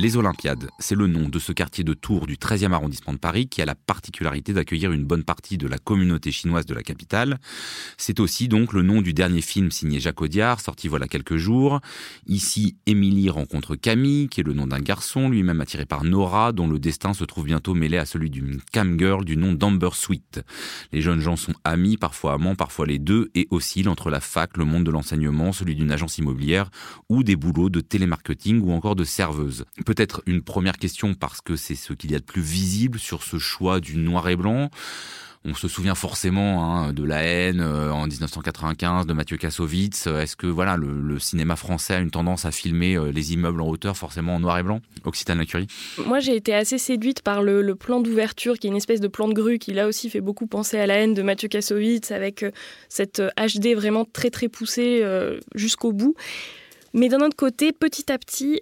Les Olympiades, c'est le nom de ce quartier de Tours du 13e arrondissement de Paris qui a la particularité d'accueillir une bonne partie de la communauté chinoise de la capitale. C'est aussi donc le nom du dernier film signé Jacques Audiard, sorti voilà quelques jours. Ici, Émilie rencontre Camille, qui est le nom d'un garçon, lui-même attiré par Nora, dont le destin se trouve bientôt mêlé à celui d'une cam girl du nom d'Amber Sweet. Les jeunes gens sont amis, parfois amants, parfois les deux, et oscillent entre la fac, le monde de l'enseignement, celui d'une agence immobilière, ou des boulots de télémarketing ou encore de serveuse peut-être une première question parce que c'est ce qu'il y a de plus visible sur ce choix du noir et blanc. On se souvient forcément hein, de La haine euh, en 1995 de Mathieu Kassovitz. Est-ce que voilà le, cinéma français a une tendance à filmer euh, les immeubles en hauteur forcément en noir et blanc? Occitane Lacurie Moi j'ai été assez séduite par le, plan d'ouverture qui est une espèce de plan de grue qui là aussi fait beaucoup penser à La haine de Mathieu Kassovitz avec euh, cette HD vraiment très très poussée jusqu'au bout. Mais d'un autre côté, petit à petit,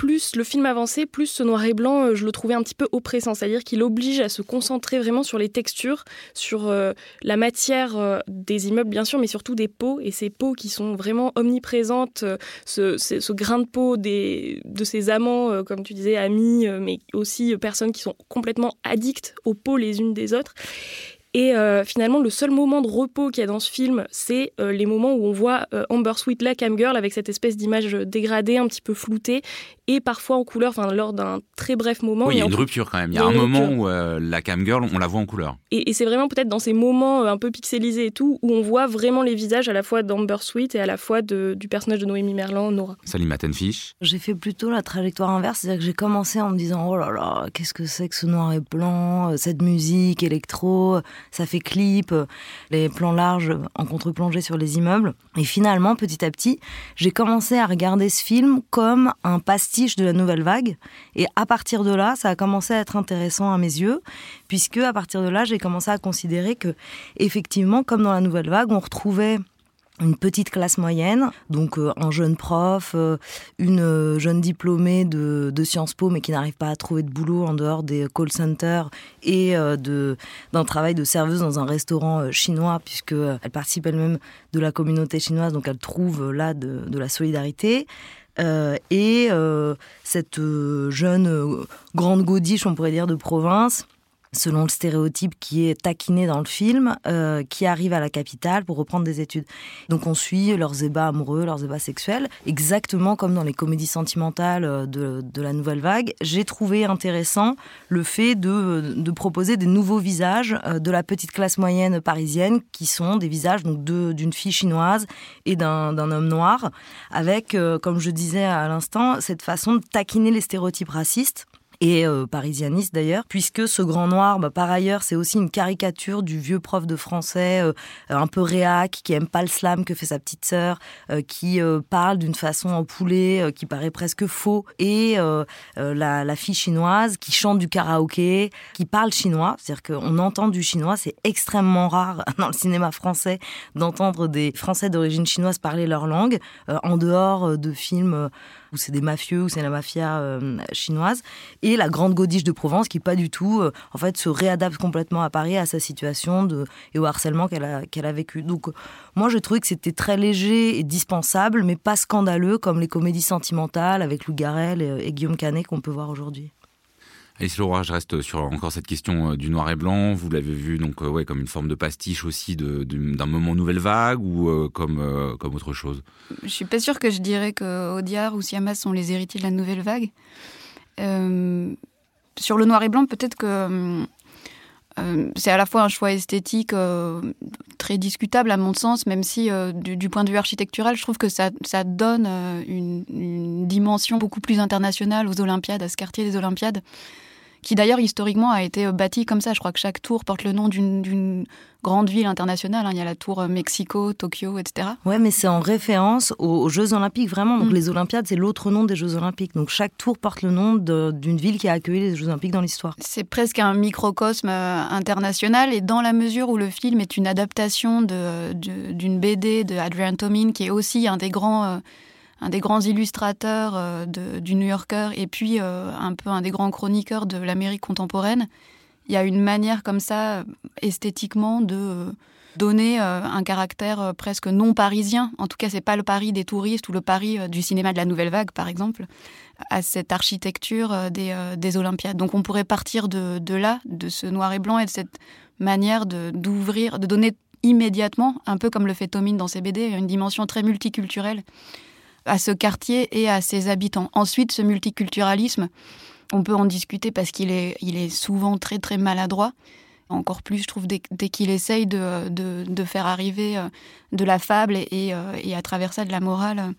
plus le film avançait, plus ce noir et blanc, euh, je le trouvais un petit peu oppressant. C'est-à-dire qu'il oblige à se concentrer vraiment sur les textures, sur euh, la matière euh, des immeubles, bien sûr, mais surtout des peaux. Et ces peaux qui sont vraiment omniprésentes, ce, grain de peau des, de ses amants, comme tu disais, amis, mais aussi personnes qui sont complètement addictes aux peaux les unes des autres. Et finalement, le seul moment de repos qu'il y a dans ce film, c'est les moments où on voit Amber Sweet, la cam girl, avec cette espèce d'image dégradée, un petit peu floutée, et parfois en couleur, enfin lors d'un très bref moment. Oui, il y a une rupture quand même. Il y a, un moment où euh, la cam girl, on la voit en couleur. Et, c'est vraiment peut-être dans ces moments euh, un peu pixelisés et tout, où on voit vraiment les visages à la fois d'Amber Sweet et à la fois du personnage de Noémie Merlan, Nora. Salim Attenfish. J'ai fait plutôt la trajectoire inverse, c'est-à-dire que j'ai commencé en me disant oh là là, qu'est-ce que c'est que ce noir et blanc, euh, cette musique électro, ça fait clip, les plans larges en contre-plongée sur les immeubles. Et finalement, petit à petit, j'ai commencé à regarder ce film comme un pastiche de la nouvelle vague. Et à partir de là, ça a commencé à être intéressant à mes yeux, puisque à partir de là, j'ai commencé à considérer que, effectivement, comme dans la nouvelle vague, on retrouvait une petite classe moyenne, donc euh, un jeune prof, euh, une euh, jeune diplômée de, Sciences Po mais qui n'arrive pas à trouver de boulot en dehors des call centers et d'un travail de serveuse dans un restaurant chinois puisque elle participe elle-même de la communauté chinoise donc elle trouve là de la solidarité. Euh, et euh, cette euh, jeune grande godiche, on pourrait dire, de province, selon le stéréotype qui est taquiné dans le film, euh, qui arrive à la capitale pour reprendre des études. Donc on suit leurs ébats amoureux, leurs ébats sexuels, exactement comme dans les comédies sentimentales euh, de, la nouvelle vague. J'ai trouvé intéressant le fait de, de, proposer des nouveaux visages euh, de la petite classe moyenne parisienne, qui sont des visages donc d'une fille chinoise et d'un homme noir, avec, comme je disais à l'instant, cette façon de taquiner les stéréotypes racistes et euh, parisianiste d'ailleurs, puisque ce grand noir, bah, par ailleurs, c'est aussi une caricature du vieux prof de français, euh, un peu réac, qui aime pas le slam que fait sa petite sœur, euh, qui parle d'une façon en poulet, qui paraît presque faux, et la, la, fille chinoise qui chante du karaoké, qui parle chinois, c'est-à-dire qu'on entend du chinois, c'est extrêmement rare dans le cinéma français d'entendre des Français d'origine chinoise parler leur langue, en dehors de films où c'est des mafieux, où c'est la mafia euh, chinoise, et la grande godiche de Provence qui pas du tout, euh, en fait, se réadapte complètement à Paris, à sa situation de, et au harcèlement qu'elle a, a vécu. Donc, moi, je trouvais que c'était très léger et dispensable, mais pas scandaleux comme les comédies sentimentales avec Lou Garrel et, et Guillaume Canet qu'on peut voir aujourd'hui. Alice Leroy, je reste sur encore cette question euh, du noir et blanc. Vous l'avez vu donc ouais comme une forme de pastiche aussi d'un moment nouvelle vague ou comme comme autre chose? Je suis pas sûre que je dirais que Audiard ou Siamas sont les héritiers de la nouvelle vague. Euh, sur le noir et blanc, peut-être que euh, c'est à la fois un choix esthétique très discutable à mon sens, même si du, point de vue architectural, je trouve que ça, ça donne une, dimension beaucoup plus internationale aux Olympiades, à ce quartier des Olympiades qui d'ailleurs historiquement a été euh, bâti comme ça. Je crois que chaque tour porte le nom d'une grande ville internationale. Hein. Il y a la tour euh, Mexico, Tokyo, etc. Ouais, mais c'est en référence aux, Jeux Olympiques, vraiment. Donc mm. les Olympiades, c'est l'autre nom des Jeux Olympiques. Donc chaque tour porte le nom d'une ville qui a accueilli les Jeux Olympiques dans l'histoire. C'est presque un microcosme euh, international. Et dans la mesure où le film est une adaptation d'une BD de Adrian Tomin, qui est aussi un des grands un des grands illustrateurs euh, du New Yorker et puis euh, un peu un des grands chroniqueurs de l'Amérique contemporaine. Il y a une manière comme ça, esthétiquement, de, donner un caractère presque non parisien. En tout cas, c'est pas le Paris des touristes ou le Paris du cinéma de la Nouvelle Vague, par exemple, à cette architecture des, des Olympiades. Donc, on pourrait partir de, là, de ce noir et blanc et de cette manière d'ouvrir, de, donner immédiatement, un peu comme le fait Tomine dans ses BD, une dimension très multiculturelle à ce quartier et à ses habitants. Ensuite, ce multiculturalisme, on peut en discuter parce qu'il est, il est souvent très très maladroit. Encore plus, je trouve, dès, qu'il essaye de, de, faire arriver euh, de la fable et, euh, et, à travers ça de la morale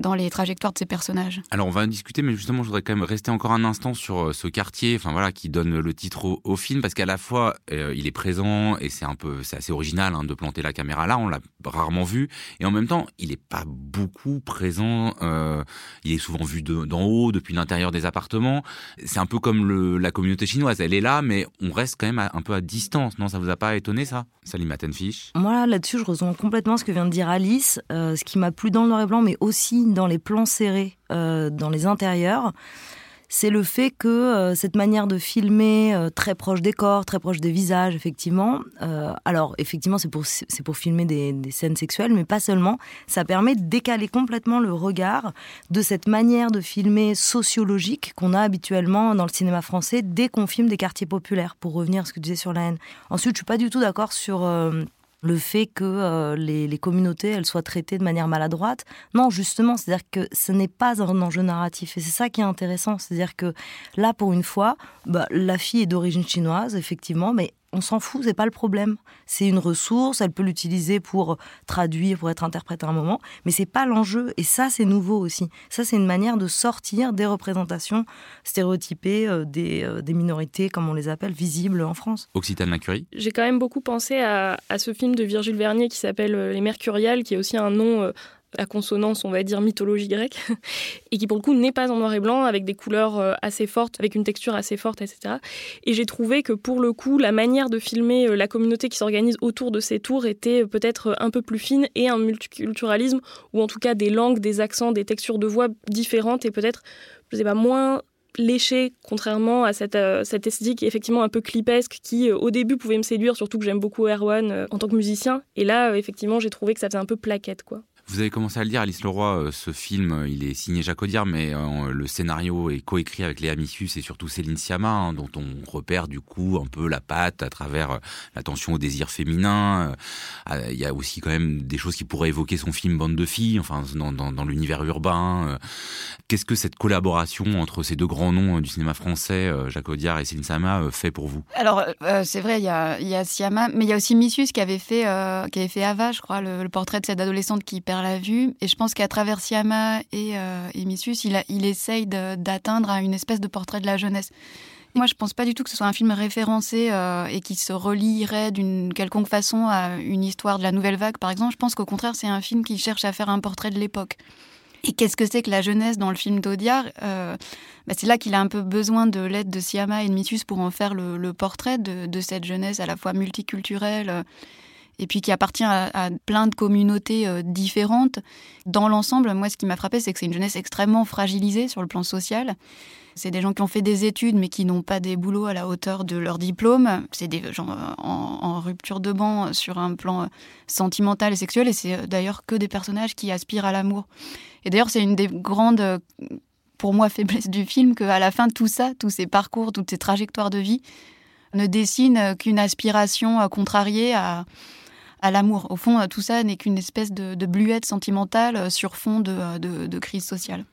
dans les trajectoires de ces personnages. Alors on va en discuter, mais justement je voudrais quand même rester encore un instant sur euh, ce quartier, enfin voilà, qui donne le titre au, film, parce qu'à la fois euh, il est présent et c'est un peu, c'est assez original hein, de planter la caméra là, on rarement vu, et en même temps il n'est pas beaucoup présent. Euh, il est souvent vu d'en haut, depuis l'intérieur des appartements. C'est un peu comme le, la communauté chinoise, elle est là, mais on reste quand même un peu à distance. Non, ça vous a pas étonné ça, Salim Attenfish Moi là-dessus je rejoins complètement ce que vient de dire Alice. ce qui m'a plu dans le noir et blanc, mais aussi dans les plans serrés euh, dans les intérieurs, c'est le fait que euh, cette manière de filmer euh, très proche des corps, très proche des visages, effectivement, alors effectivement c'est pour, c'est pour filmer des, des, scènes sexuelles, mais pas seulement, ça permet de décaler complètement le regard de cette manière de filmer sociologique qu'on a habituellement dans le cinéma français dès qu'on filme des quartiers populaires, pour revenir à ce que tu disais sur la haine. Ensuite, je suis pas du tout d'accord sur le fait que euh, les, communautés elles soient traitées de manière maladroite. Non, justement, c'est-à-dire que ce n'est pas un enjeu narratif et c'est ça qui est intéressant. C'est-à-dire que là, pour une fois, bah, la fille est d'origine chinoise, effectivement, mais on s'en fout, c'est pas le problème. C'est une ressource, elle peut l'utiliser pour traduire, pour être interprète à un moment, mais c'est pas l'enjeu. Et ça, c'est nouveau aussi. Ça, c'est une manière de sortir des représentations stéréotypées euh, euh, des, minorités, comme on les appelle, visibles en France. Occitane Lacurie J'ai quand même beaucoup pensé à, à, ce film de Virgile Vernier qui s'appelle euh, Les Mercuriales, qui est aussi un nom à consonance, on va dire, mythologie grecque, et qui pour le coup n'est pas en noir et blanc, avec des couleurs euh, assez fortes, avec une texture assez forte, etc. Et j'ai trouvé que pour le coup, la manière de filmer euh, la communauté qui s'organise autour de ces tours était euh, peut-être un peu plus fine et un multiculturalisme, ou en tout cas des langues, des accents, des textures de voix différentes et peut-être, je sais pas, moins léché, contrairement à cette, cette esthétique effectivement un peu clipesque qui au début pouvait me séduire, surtout que j'aime beaucoup Erwan en tant que musicien. Et là, effectivement, j'ai trouvé que ça faisait un peu plaquette, quoi. Vous avez commencé à le dire, Alice Leroy, euh, ce film, euh, il est signé Jacques Audiard, mais euh, le scénario est coécrit avec Léa Missus et surtout Céline Sciamma, hein, dont on repère du coup un peu la patte à travers l'attention au désir féminin. Il y a aussi quand même des choses qui pourraient évoquer son film Bande de filles, enfin dans, l'univers urbain. Qu'est-ce que cette collaboration entre ces deux grands noms du cinéma français, Jacques Audiard et Céline Sciamma, fait pour vous? Alors c'est vrai, il y a, y mais il y a aussi Missus qui avait fait, qui avait fait Ava, je crois, le, le portrait de cette adolescente qui perd la vue. Et je pense qu'à travers Siama et, euh, Missus, il, il essaye d'atteindre une espèce de portrait de la jeunesse. Moi, je pense pas du tout que ce soit un film référencé euh, et qui se relierait d'une quelconque façon à une histoire de la nouvelle vague, par exemple. Je pense qu'au contraire, c'est un film qui cherche à faire un portrait de l'époque. Et qu'est-ce que c'est que la jeunesse dans le film d'Audiard euh, bah, C'est là qu'il a un peu besoin de l'aide de Siama et de Missus pour en faire le, portrait de, de, cette jeunesse à la fois multiculturelle et puis qui appartient à, plein de communautés euh, différentes. Dans l'ensemble, moi, ce qui m'a frappé, c'est que c'est une jeunesse extrêmement fragilisée sur le plan social. C'est des gens qui ont fait des études, mais qui n'ont pas des boulots à la hauteur de leur diplôme. C'est des gens euh, en, rupture de banc sur un plan euh, sentimental et sexuel. Et c'est d'ailleurs que des personnages qui aspirent à l'amour. Et d'ailleurs, c'est une des grandes, pour moi, faiblesses du film, qu'à la fin, tout ça, tous ces parcours, toutes ces trajectoires de vie, ne dessinent qu'une aspiration contrariée à, à l'amour. Au fond, tout ça n'est qu'une espèce de, bluette sentimentale euh, sur fond euh, de, crise sociale.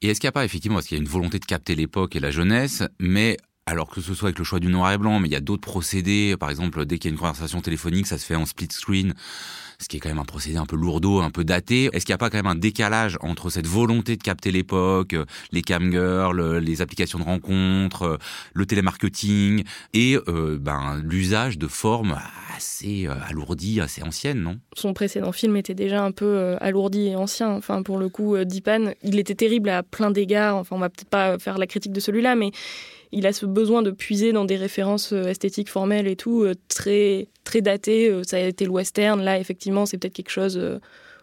Et est-ce qu'il n'y a pas, effectivement, parce qu'il y a une volonté de capter l'époque et la jeunesse, mais alors que ce soit avec le choix du noir et blanc, mais il y a d'autres procédés. Par exemple, dès qu'il y a une conversation téléphonique, ça se fait en split screen ce qui est quand même un procédé un peu lourdeau, un peu daté. Est-ce qu'il n'y a pas quand même un décalage entre cette volonté de capter l'époque, euh, les camgirls, euh, les applications de rencontres, euh, le télémarketing et ben, l'usage de formes assez alourdies, assez anciennes, non? Son précédent film était déjà un peu alourdi et ancien. Enfin, pour le coup, Dipan, il était terrible à plein d'égards. Enfin, on va peut-être pas faire la critique de celui-là, mais il a ce besoin de puiser dans des références euh, esthétiques formelles et tout, euh, très, très datées. Euh, ça a été le western. Là, effectivement, c'est peut-être quelque chose,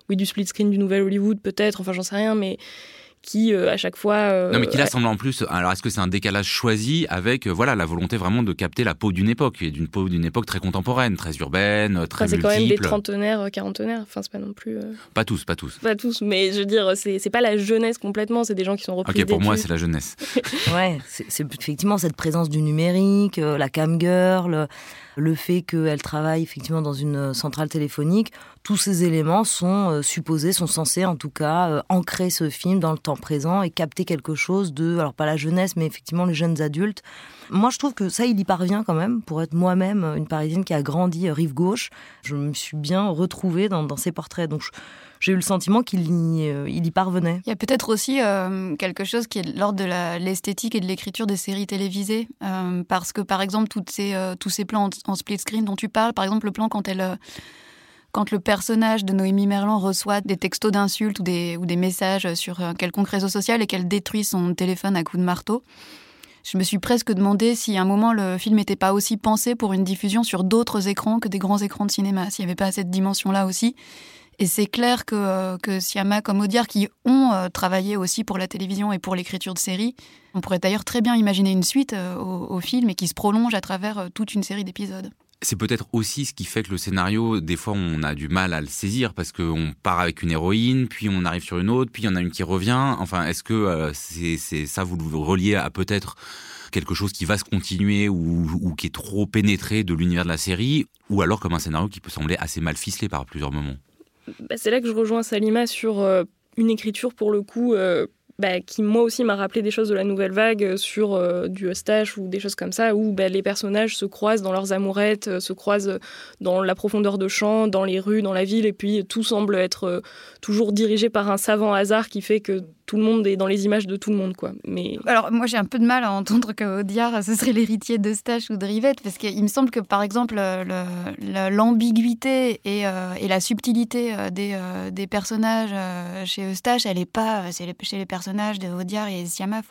oui, du split screen du nouvel Hollywood, peut-être, enfin, j'en sais rien, mais qui à chaque fois. non, mais qui là semble en plus. Alors, est-ce que c'est un décalage choisi avec voilà la volonté vraiment de capter la peau d'une époque, et d'une peau d'une époque très contemporaine, très urbaine, très enfin, C'est quand même des trentenaires, quarantenaires. Enfin, c'est pas non plus. Pas tous, pas tous. Pas tous, mais je veux dire, c'est pas la jeunesse complètement. C'est des gens qui sont repris. Ok, pour moi, c'est la jeunesse. ouais, c'est effectivement cette présence du numérique, la cam girl le fait qu'elle travaille effectivement dans une euh, centrale téléphonique, tous ces éléments sont euh, supposés, sont censés en tout cas euh, ancrer ce film dans le temps présent et capter quelque chose de, alors pas la jeunesse, mais effectivement les jeunes adultes. Moi, je trouve que ça, il y parvient quand même. Pour être moi-même une Parisienne qui a grandi rive gauche, je me suis bien retrouvée dans, dans ces portraits. Donc, j'ai eu le sentiment qu'il y, parvenait. Il y a peut-être aussi quelque chose qui est l'ordre de l'esthétique et de l'écriture des séries télévisées. parce que, par exemple, toutes ces, tous ces plans en split screen dont tu parles. Par exemple, le plan quand elle euh, quand le personnage de Noémie Merlan reçoit des textos d'insultes ou des, messages sur un quelconque réseau social et qu'elle détruit son téléphone à coups de marteau, je me suis presque demandé si à un moment le film n'était pas aussi pensé pour une diffusion sur d'autres écrans que des grands écrans de cinéma, s'il n'y avait pas cette dimension-là aussi. Et c'est clair que, euh, que Siama comme Audiard, qui ont euh, travaillé aussi pour la télévision et pour l'écriture de séries, on pourrait d'ailleurs très bien imaginer une suite euh, au, film et qui se prolonge à travers toute une série d'épisodes. C'est peut-être aussi ce qui fait que le scénario, des fois, on a du mal à le saisir parce qu'on part avec une héroïne, puis on arrive sur une autre, puis il y en a une qui revient. Enfin, est-ce que c'est ça, vous le reliez à peut-être quelque chose qui va se continuer ou, ou qui est trop pénétré de l'univers de la série, ou alors comme un scénario qui peut sembler assez mal ficelé par plusieurs moments? Bah, c'est là que je rejoins Salima sur euh, une écriture pour le coup euh, bah, qui moi aussi m'a rappelé des choses de la nouvelle vague euh, sur euh, du Eustache ou des choses comme ça, où bah, les personnages se croisent dans leurs amourettes, euh, se croisent dans la profondeur de champ, dans les rues, dans la ville, et puis tout semble être toujours dirigé par un savant hasard qui fait que tout le monde est dans les images de tout le monde. quoi. Mais... Alors moi j'ai un peu de mal à entendre que Audiard ce serait l'héritier d'Eustache ou de Rivette, parce qu'il me semble que par exemple l'ambiguïté et, la subtilité des, des personnages chez Eustache, elle n'est pas chez les personnages de Audiard et Siama.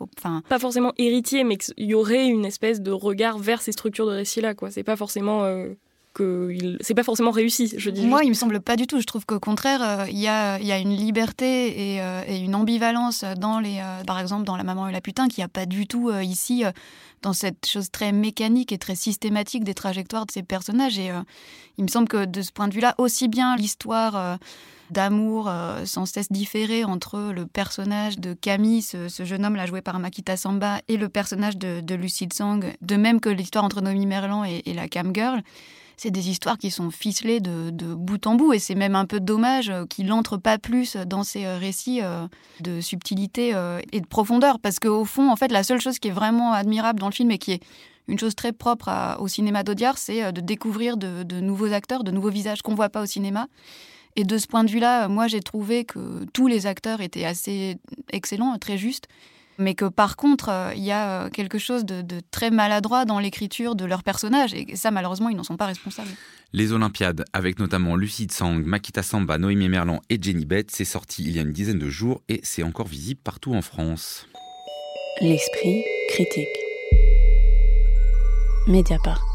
Pas forcément héritier, mais qu'il y aurait une espèce de regard vers ces structures de récit-là. quoi. C'est pas forcément... Euh, que c'est pas forcément réussi, je dis. Moi, il me semble pas du tout. Je trouve qu'au contraire, euh, il y, a, y, a, une liberté et, euh, et, une ambivalence dans les, par exemple, dans La Maman et la Putain, qui n'y a pas du tout ici, dans cette chose très mécanique et très systématique des trajectoires de ces personnages. Et il me semble que de ce point de vue-là, aussi bien l'histoire d'amour euh, sans cesse différé entre le personnage de Camille, ce, jeune homme là joué par Makita Samba, et le personnage de, de Lucide Sang, de même que l'histoire entre Nomi Merlan et, la Cam Girl. C'est des histoires qui sont ficelées de, bout en bout et c'est même un peu dommage euh, qu'il n'entre pas plus dans ces euh, récits de subtilité et de profondeur parce qu'au fond, en fait, la seule chose qui est vraiment admirable dans le film et qui est une chose très propre au cinéma d'Audiard, c'est de découvrir de, de, nouveaux acteurs, de nouveaux visages qu'on voit pas au cinéma. Et de ce point de vue-là, moi, j'ai trouvé que tous les acteurs étaient assez excellents, très justes. Mais que par contre, euh, il y a euh, quelque chose de, très maladroit dans l'écriture de leurs personnages. Et ça, malheureusement, ils n'en sont pas responsables. Les Olympiades, avec notamment Lucide Sang, Makita Samba, Noémie Merlan et Jenny Bett, c'est sorti il y a une dizaine de jours et c'est encore visible partout en France. L'esprit critique. Mediapart.